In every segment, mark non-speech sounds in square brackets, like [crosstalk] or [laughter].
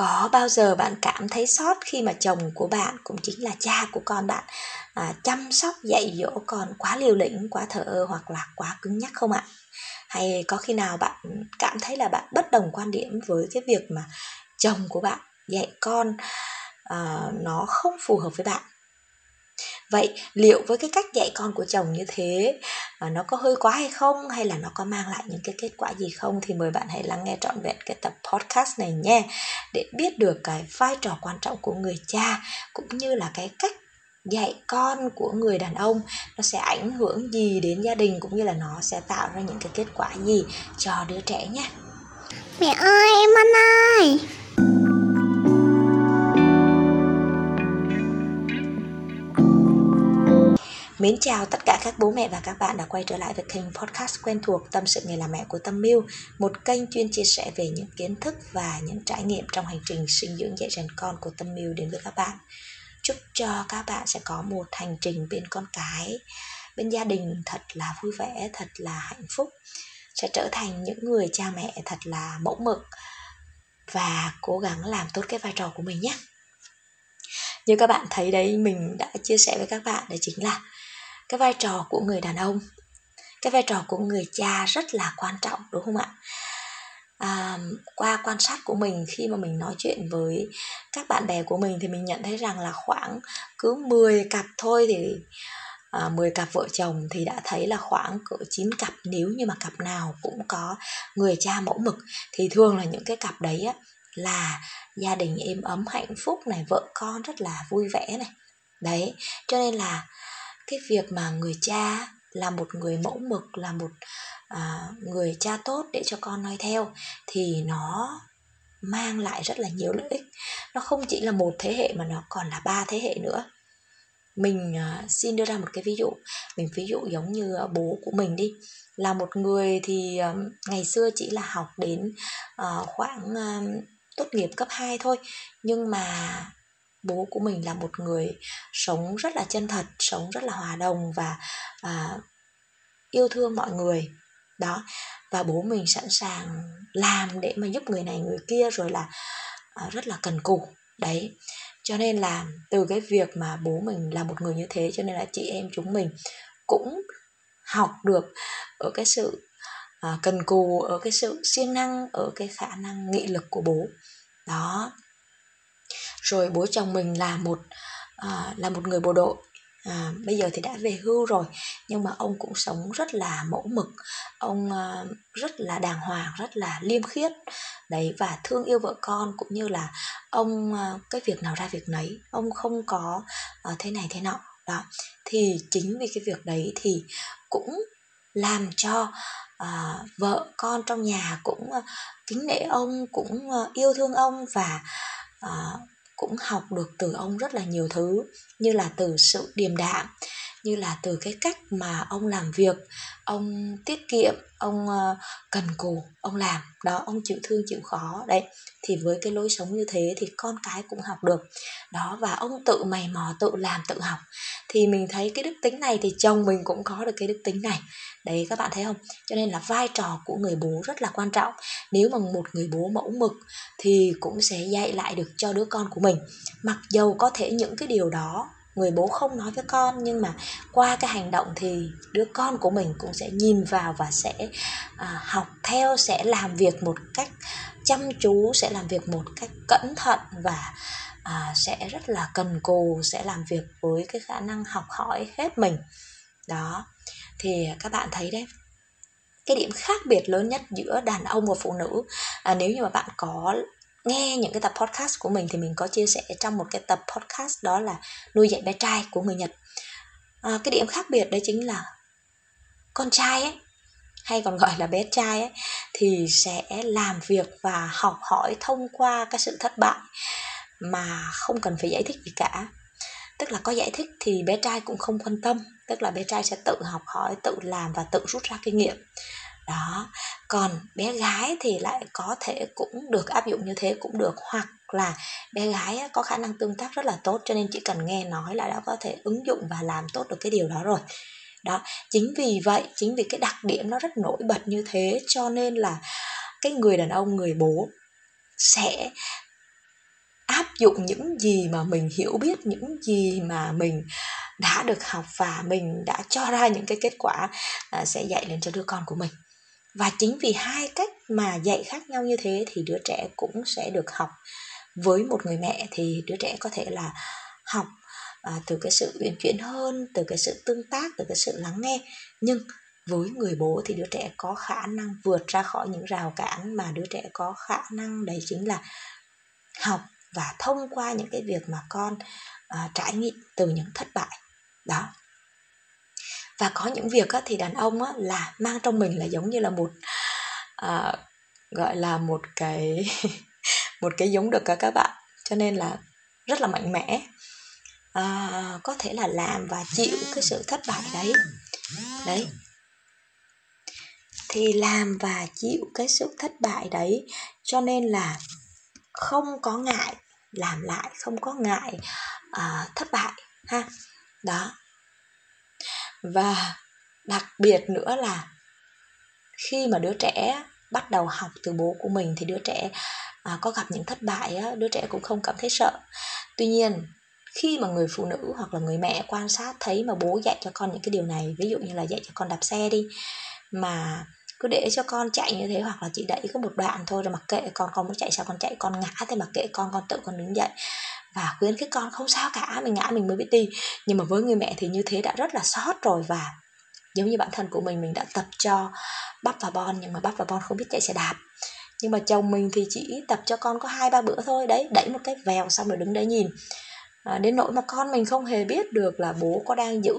có bao giờ bạn cảm thấy sót khi mà chồng của bạn cũng chính là cha của con bạn à, chăm sóc dạy dỗ con quá liều lĩnh quá thờ ơ hoặc là quá cứng nhắc không ạ? Hay có khi nào bạn cảm thấy là bạn bất đồng quan điểm với cái việc mà chồng của bạn dạy con à, nó không phù hợp với bạn? Vậy liệu với cái cách dạy con của chồng như thế mà nó có hơi quá hay không? Hay là nó có mang lại những cái kết quả gì không? Thì mời bạn hãy lắng nghe trọn vẹn cái tập podcast này nhé, để biết được cái vai trò quan trọng của người cha cũng như là cái cách dạy con của người đàn ông nó sẽ ảnh hưởng gì đến gia đình cũng như là nó sẽ tạo ra những cái kết quả gì cho đứa trẻ nhé. Mẹ ơi, em ăn ơi. Mến chào tất cả các bố mẹ và các bạn đã quay trở lại với kênh podcast quen thuộc Tâm sự nghề làm mẹ của Tâm Miu, một kênh chuyên chia sẻ về những kiến thức và những trải nghiệm trong hành trình sinh dưỡng dạy rèn con của Tâm Miu đến với các bạn. Chúc cho các bạn sẽ có một hành trình bên con cái, bên gia đình thật là vui vẻ, thật là hạnh phúc, sẽ trở thành những người cha mẹ thật là mẫu mực và cố gắng làm tốt cái vai trò của mình nhé. Như các bạn thấy đấy, mình đã chia sẻ với các bạn đấy chính là cái vai trò của người đàn ông cái vai trò của người cha rất là quan trọng đúng không ạ? À, qua quan sát của mình khi mà mình nói chuyện với các bạn bè của mình thì mình nhận thấy rằng là khoảng cứ 10 cặp thôi thì à, 10 cặp vợ chồng thì đã thấy là khoảng cỡ 9 cặp. Nếu như mà cặp nào cũng có người cha mẫu mực thì thường là những cái cặp đấy á, là gia đình êm ấm hạnh phúc này vợ con rất là vui vẻ này. Đấy cho nên là cái việc mà người cha là một người mẫu mực là một à, người cha tốt để cho con noi theo thì nó mang lại rất là nhiều lợi ích. Nó không chỉ là một thế hệ mà nó còn là ba thế hệ nữa. Mình à, xin đưa ra một cái ví dụ. Mình ví dụ giống như à, bố của mình đi. Là một người thì à, ngày xưa chỉ là học đến à, khoảng à, tốt nghiệp cấp 2 thôi. Nhưng mà bố của mình là một người sống rất là chân thật sống rất là hòa đồng và à, yêu thương mọi người. Đó và bố mình sẵn sàng làm để mà giúp người này người kia rồi là à, rất là cần cù. Đấy cho nên là từ cái việc mà bố mình là một người như thế cho nên là chị em chúng mình cũng học được ở cái sự à, cần cù ở cái sự siêng năng ở cái khả năng nghị lực của bố. Đó rồi bố chồng mình là một à, là một người bộ đội. À, bây giờ thì đã về hưu rồi nhưng mà ông cũng sống rất là mẫu mực. Ông à, rất là đàng hoàng rất là liêm khiết. Đấy và thương yêu vợ con cũng như là ông à, cái việc nào ra việc nấy. Ông không có à, thế này thế nọ. Đó. Thì chính vì cái việc đấy thì cũng làm cho à, vợ con trong nhà cũng à, kính nể ông cũng à, yêu thương ông và à, cũng học được từ ông rất là nhiều thứ, như là từ sự điềm đạm như là từ cái cách mà ông làm việc, ông tiết kiệm, ông ờ, cần cù, ông làm. Đó, ông chịu thương, chịu khó. Đấy, thì với cái lối sống như thế thì con cái cũng học được. Đó, và ông tự mày mò, tự làm, tự học. Thì mình thấy cái đức tính này thì chồng mình cũng có được cái đức tính này. Đấy, các bạn thấy không? Cho nên là vai trò của người bố rất là quan trọng. Nếu mà một người bố mẫu mực thì cũng sẽ dạy lại được cho đứa con của mình. Mặc dầu có thể những cái điều đó người bố không nói với con nhưng mà qua cái hành động thì đứa con của mình cũng sẽ nhìn vào và sẽ à, học theo sẽ làm việc một cách chăm chú sẽ làm việc một cách cẩn thận và à, sẽ rất là cần cù sẽ làm việc với cái khả năng học hỏi hết mình. Đó thì các bạn thấy đấy. Cái điểm khác biệt lớn nhất giữa đàn ông và phụ nữ à, nếu như mà bạn có nghe những cái tập podcast của mình thì mình có chia sẻ trong một cái tập podcast đó là nuôi dạy bé trai của người Nhật. À, cái điểm khác biệt đấy chính là con trai ấy hay còn gọi là bé trai ấy thì sẽ làm việc và học hỏi thông qua cái sự thất bại mà không cần phải giải thích gì cả. Tức là có giải thích thì bé trai cũng không quan tâm tức là bé trai sẽ tự học hỏi tự làm và tự rút ra kinh nghiệm đó. Còn bé gái thì lại có thể cũng được áp dụng như thế cũng được, hoặc là bé gái có khả năng tương tác rất là tốt cho nên chỉ cần nghe nói là đã có thể ứng dụng và làm tốt được cái điều đó rồi. Đó, chính vì vậy, chính vì cái đặc điểm nó rất nổi bật như thế cho nên là cái người đàn ông, người bố sẽ áp dụng những gì mà mình hiểu biết, những gì mà mình đã được học và mình đã cho ra những cái kết quả à, sẽ dạy lên cho đứa con của mình và chính vì hai cách mà dạy khác nhau như thế thì đứa trẻ cũng sẽ được học. Với một người mẹ thì đứa trẻ có thể là học à, từ cái sự uyển chuyển hơn từ cái sự tương tác từ cái sự lắng nghe. Nhưng với người bố thì đứa trẻ có khả năng vượt ra khỏi những rào cản mà đứa trẻ có khả năng đấy chính là học và thông qua những cái việc mà con à, trải nghiệm từ những thất bại. Đó và có những việc á, thì đàn ông á, là mang trong mình là giống như là một à, gọi là một cái [laughs] một cái giống được cả các bạn. Cho nên là rất là mạnh mẽ. À, có thể là làm và chịu cái sự thất bại đấy. Đấy. Thì làm và chịu cái sự thất bại đấy cho nên là không có ngại làm lại không có ngại uh, thất bại ha. Đó và đặc biệt nữa là khi mà đứa trẻ bắt đầu học từ bố của mình thì đứa trẻ à, có gặp những thất bại á, đứa trẻ cũng không cảm thấy sợ. Tuy nhiên khi mà người phụ nữ hoặc là người mẹ quan sát thấy mà bố dạy cho con những cái điều này ví dụ như là dạy cho con đạp xe đi mà cứ để cho con chạy như thế hoặc là chỉ đẩy có một đoạn thôi rồi mặc kệ con con muốn chạy sao con chạy con ngã thì mặc kệ con con tự con đứng dậy và khuyến khích con không sao cả mình ngã mình mới biết đi nhưng mà với người mẹ thì như thế đã rất là sót rồi và giống như bản thân của mình mình đã tập cho bắp và bon nhưng mà bắp và bon không biết chạy xe đạp. Nhưng mà chồng mình thì chỉ tập cho con có hai ba bữa thôi đấy đẩy một cái vèo xong rồi đứng đấy nhìn. À, đến nỗi mà con mình không hề biết được là bố có đang giữ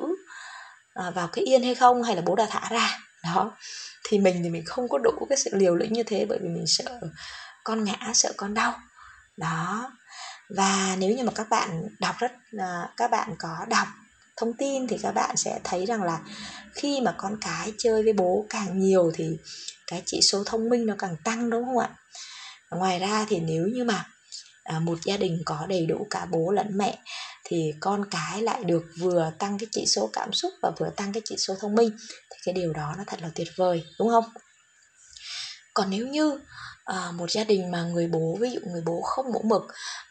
à, vào cái yên hay không hay là bố đã thả ra. Đó thì mình thì mình không có đủ cái sự liều lĩnh như thế bởi vì mình sợ con ngã sợ con đau. Đó và nếu như mà các bạn đọc rất các bạn có đọc thông tin thì các bạn sẽ thấy rằng là khi mà con cái chơi với bố càng nhiều thì cái chỉ số thông minh nó càng tăng, đúng không ạ? Ngoài ra thì nếu như mà à, một gia đình có đầy đủ cả bố lẫn mẹ thì con cái lại được vừa tăng cái chỉ số cảm xúc và vừa tăng cái chỉ số thông minh thì cái điều đó nó thật là tuyệt vời, đúng không? Còn nếu như à, một gia đình mà người bố ví dụ người bố không mẫu mực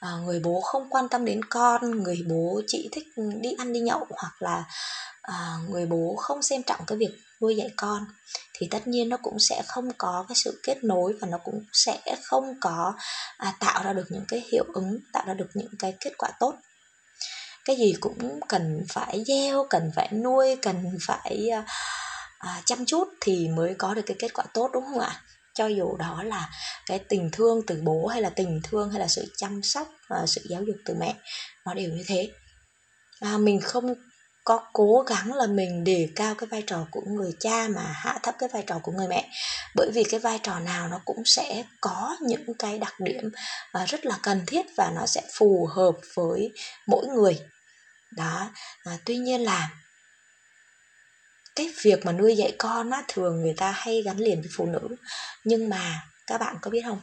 à, người bố không quan tâm đến con người bố chỉ thích đi ăn đi nhậu hoặc là à, người bố không xem trọng cái việc nuôi dạy con thì tất nhiên nó cũng sẽ không có cái sự kết nối và nó cũng sẽ không có à, tạo ra được những cái hiệu ứng tạo ra được những cái kết quả tốt. Cái gì cũng cần phải gieo cần phải nuôi cần phải à, chăm chút thì mới có được cái kết quả tốt đúng không ạ? Cho dù đó là cái tình thương từ bố hay là tình thương hay là sự chăm sóc và sự giáo dục từ mẹ nó đều như thế. À, mình không có cố gắng là mình đề cao cái vai trò của người cha mà hạ thấp cái vai trò của người mẹ bởi vì cái vai trò nào nó cũng sẽ có những cái đặc điểm ờ, rất là cần thiết và nó sẽ phù hợp với mỗi người. Đó à, tuy nhiên là cái việc mà nuôi dạy con á thường người ta hay gắn liền với phụ nữ. Nhưng mà các bạn có biết không?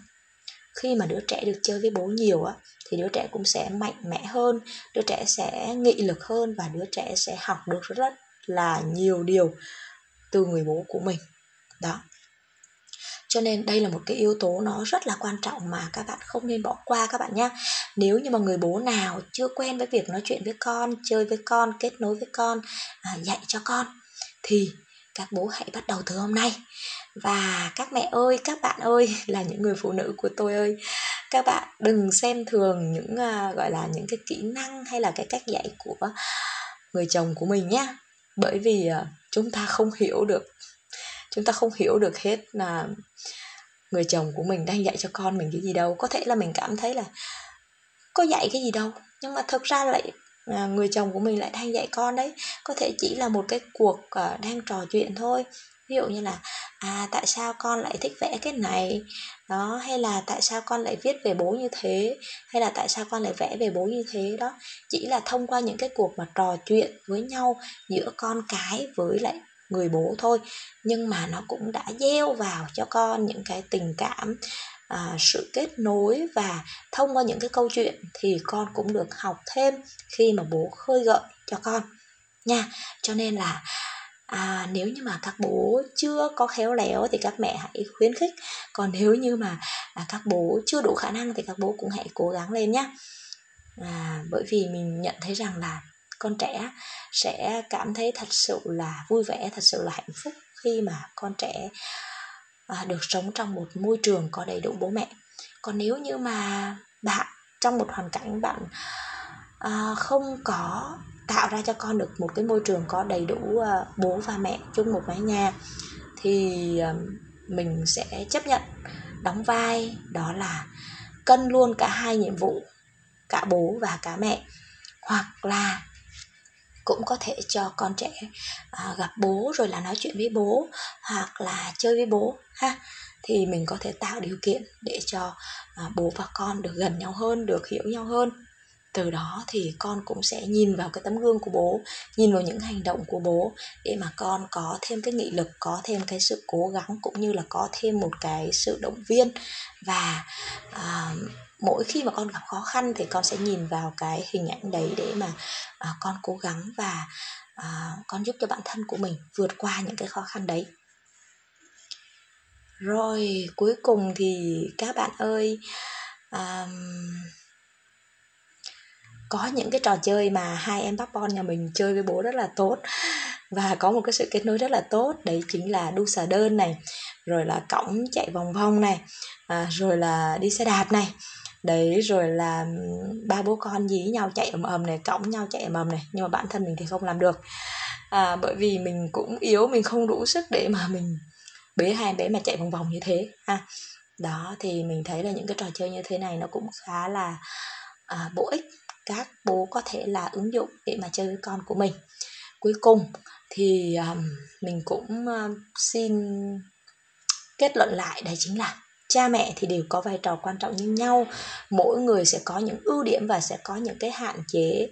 Khi mà đứa trẻ được chơi với bố nhiều á thì đứa trẻ cũng sẽ mạnh mẽ hơn đứa trẻ sẽ nghị lực hơn và đứa trẻ sẽ học được rất là nhiều điều từ người bố của mình. Đó. Cho nên đây là một cái yếu tố nó rất là quan trọng mà các bạn không nên bỏ qua các bạn nhé nếu như mà người bố nào chưa quen với việc nói chuyện với con chơi với con kết nối với con à, dạy cho con thì các bố hãy bắt đầu từ hôm nay. Và các mẹ ơi các bạn ơi [laughs] là những người phụ nữ của tôi ơi các bạn đừng xem thường những uh, gọi là những cái kỹ năng hay là cái cách dạy của người chồng của mình nhé bởi vì uh, chúng ta không hiểu được chúng ta không hiểu được hết là người chồng của mình đang dạy cho con mình cái gì đâu. Có thể là mình cảm thấy là có dạy cái gì đâu nhưng mà thực ra lại à, người chồng của mình lại đang dạy con đấy. Có thể chỉ là một cái cuộc ờ, đang trò chuyện thôi. Ví dụ như là à tại sao con lại thích vẽ cái này? Đó hay là tại sao con lại viết về bố như thế? Hay là tại sao con lại vẽ về bố như thế? Đó chỉ là thông qua những cái cuộc mà trò chuyện với nhau giữa con cái với lại người bố thôi. Nhưng mà nó cũng đã gieo vào cho con những cái tình cảm à, sự kết nối và thông qua những cái câu chuyện thì con cũng được học thêm khi mà bố khơi gợi cho con nha. Cho nên là à, nếu như mà các bố chưa có khéo léo thì các mẹ hãy khuyến khích. Còn nếu như mà à, các bố chưa đủ khả năng thì các bố cũng hãy cố gắng lên nhé à, bởi vì mình nhận thấy rằng là con trẻ sẽ cảm thấy thật sự là vui vẻ thật sự là hạnh phúc khi mà con trẻ à, được sống trong một môi trường có đầy đủ bố mẹ. Còn nếu như mà bạn trong một hoàn cảnh bạn à, không có tạo ra cho con được một cái môi trường có đầy đủ à, bố và mẹ chung một mái nhà thì à, mình sẽ chấp nhận đóng vai đó là cân luôn cả hai nhiệm vụ cả bố và cả mẹ. Hoặc là cũng có thể cho con trẻ à, gặp bố rồi là nói chuyện với bố hoặc là chơi với bố ha. Thì mình có thể tạo điều kiện để cho à, bố và con được gần nhau hơn được hiểu nhau hơn từ đó thì con cũng sẽ nhìn vào cái tấm gương của bố nhìn vào những hành động của bố để mà con có thêm cái nghị lực có thêm cái sự cố gắng cũng như là có thêm một cái sự động viên. Và à, mỗi khi mà con gặp khó khăn thì con sẽ nhìn vào cái hình ảnh đấy để mà à, con cố gắng và à, con giúp cho bản thân của mình vượt qua những cái khó khăn đấy. Rồi cuối cùng thì các bạn ơi um, có những cái trò chơi mà hai em bác bon nhà mình chơi với bố rất là tốt và có một cái sự kết nối rất là tốt. Đấy chính là đu xà đơn này rồi là cõng chạy vòng vòng này à, rồi là đi xe đạp này. Đấy rồi là ba bố con dí nhau chạy ầm ầm này cõng nhau chạy ầm ầm này nhưng mà bản thân mình thì không làm được. À, bởi vì mình cũng yếu mình không đủ sức để mà mình bế hai bé mà chạy vòng vòng như thế ha. Đó thì mình thấy là những cái trò chơi như thế này nó cũng khá là à, bổ ích các bố có thể là ứng dụng để mà chơi với con của mình. Cuối cùng thì um, mình cũng uh, xin kết luận lại đấy chính là cha mẹ thì đều có vai trò quan trọng như nhau mỗi người sẽ có những ưu điểm và sẽ có những cái hạn chế.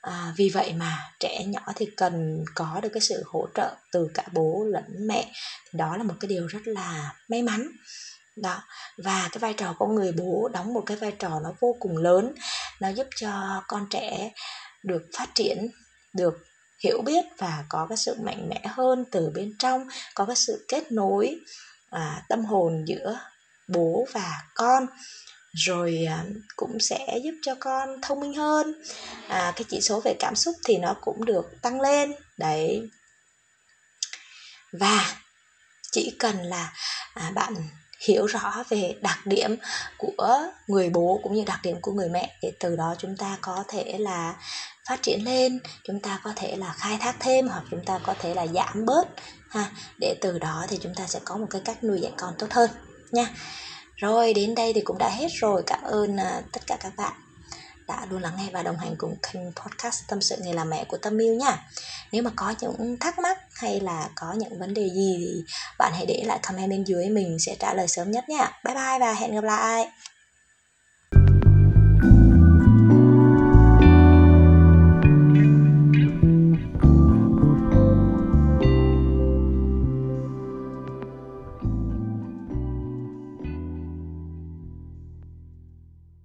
À, vì vậy mà trẻ nhỏ thì cần có được cái sự hỗ trợ từ cả bố lẫn mẹ. Thì đó là một cái điều rất là may mắn đó. Và cái vai trò của người bố đóng một cái vai trò nó vô cùng lớn. Nó giúp cho con trẻ được phát triển được hiểu biết và có cái sự mạnh mẽ hơn từ bên trong có cái sự kết nối à, tâm hồn giữa bố và con. Rồi à, cũng sẽ giúp cho con thông minh hơn. À, cái chỉ số về cảm xúc thì nó cũng được tăng lên. Đấy. Và chỉ cần là à, bạn hiểu rõ về đặc điểm của người bố cũng như đặc điểm của người mẹ để từ đó chúng ta có thể là phát triển lên, chúng ta có thể là khai thác thêm hoặc chúng ta có thể là giảm bớt, ha. Để từ đó thì chúng ta sẽ có một cái cách nuôi dạy con tốt hơn, nha. Rồi, đến đây thì cũng đã hết rồi. Cảm ơn à, tất cả các bạn đã luôn lắng nghe và đồng hành cùng kênh podcast tâm sự nghề làm mẹ của Tâm Miu nha. Nếu mà có những thắc mắc hay là có những vấn đề gì thì bạn hãy để lại comment bên dưới, mình sẽ trả lời sớm nhất nha. Bye bye và hẹn gặp lại.